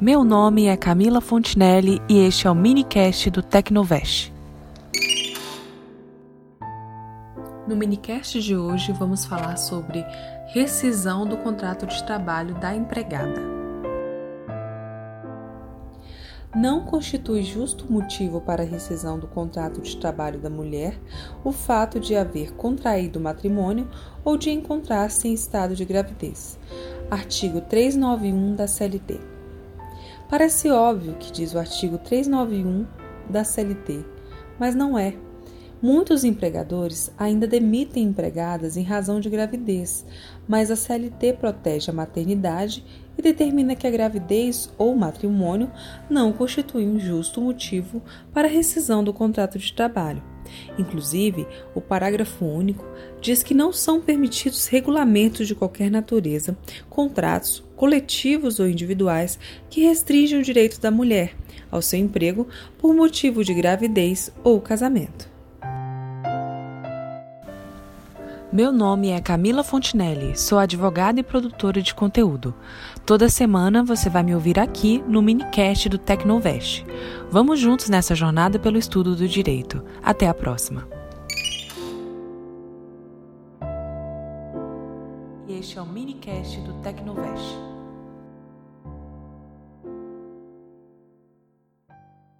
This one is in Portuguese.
Meu nome é Camila Fontinelli e este é o minicast do Tecnovest. No minicast de hoje vamos falar sobre rescisão do contrato de trabalho da empregada. Não constitui justo motivo para a rescisão do contrato de trabalho da mulher o fato de haver contraído matrimônio ou de encontrar-se em estado de gravidez. Artigo 391 da CLT. Parece óbvio que diz o artigo 391 da CLT, mas não é. Muitos empregadores ainda demitem empregadas em razão de gravidez, mas a CLT protege a maternidade e determina que a gravidez ou matrimônio não constitui um justo motivo para rescisão do contrato de trabalho. Inclusive, o parágrafo único diz que não são permitidos regulamentos de qualquer natureza, contratos coletivos ou individuais que restringam o direito da mulher ao seu emprego por motivo de gravidez ou casamento. Meu nome é Camila Fontinelli, sou advogada e produtora de conteúdo. Toda semana você vai me ouvir aqui no minicast do Tecnovest. Vamos juntos nessa jornada pelo estudo do direito. Até a próxima. Este é o minicast do Tecnovest.